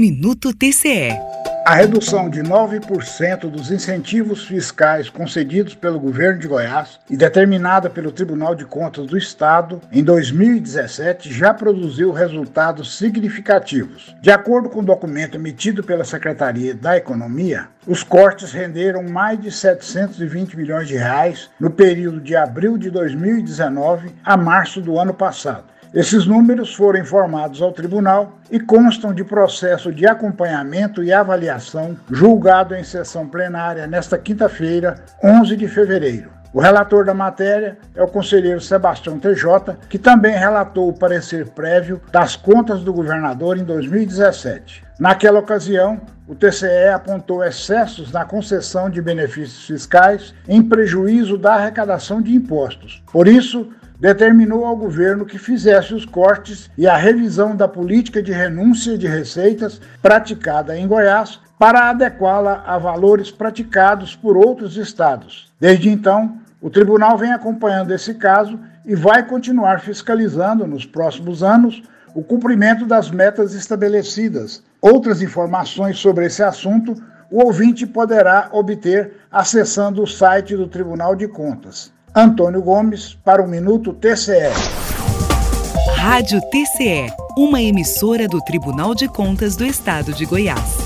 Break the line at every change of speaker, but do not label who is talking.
Minuto TCE.
A redução de 9% dos incentivos fiscais concedidos pelo governo de Goiás e determinada pelo Tribunal de Contas do Estado em 2017 já produziu resultados significativos. De acordo com o documento emitido pela Secretaria da Economia, os cortes renderam mais de 720 milhões de reais no período de abril de 2019 a março do ano passado esses números foram informados ao tribunal e constam de processo de acompanhamento e avaliação julgado em sessão plenária nesta quinta-feira, 11 de fevereiro. O relator da matéria é o conselheiro Sebastião TJ, que também relatou o parecer prévio das contas do governador em 2017. Naquela ocasião, o TCE apontou excessos na concessão de benefícios fiscais em prejuízo da arrecadação de impostos. Por isso, determinou ao governo que fizesse os cortes e a revisão da política de renúncia de receitas praticada em Goiás para adequá-la a valores praticados por outros estados. Desde então, o tribunal vem acompanhando esse caso e vai continuar fiscalizando nos próximos anos o cumprimento das metas estabelecidas. Outras informações sobre esse assunto o ouvinte poderá obter acessando o site do Tribunal de Contas. Antônio Gomes para o Minuto TCE.
Rádio TCE, uma emissora do Tribunal de Contas do Estado de Goiás.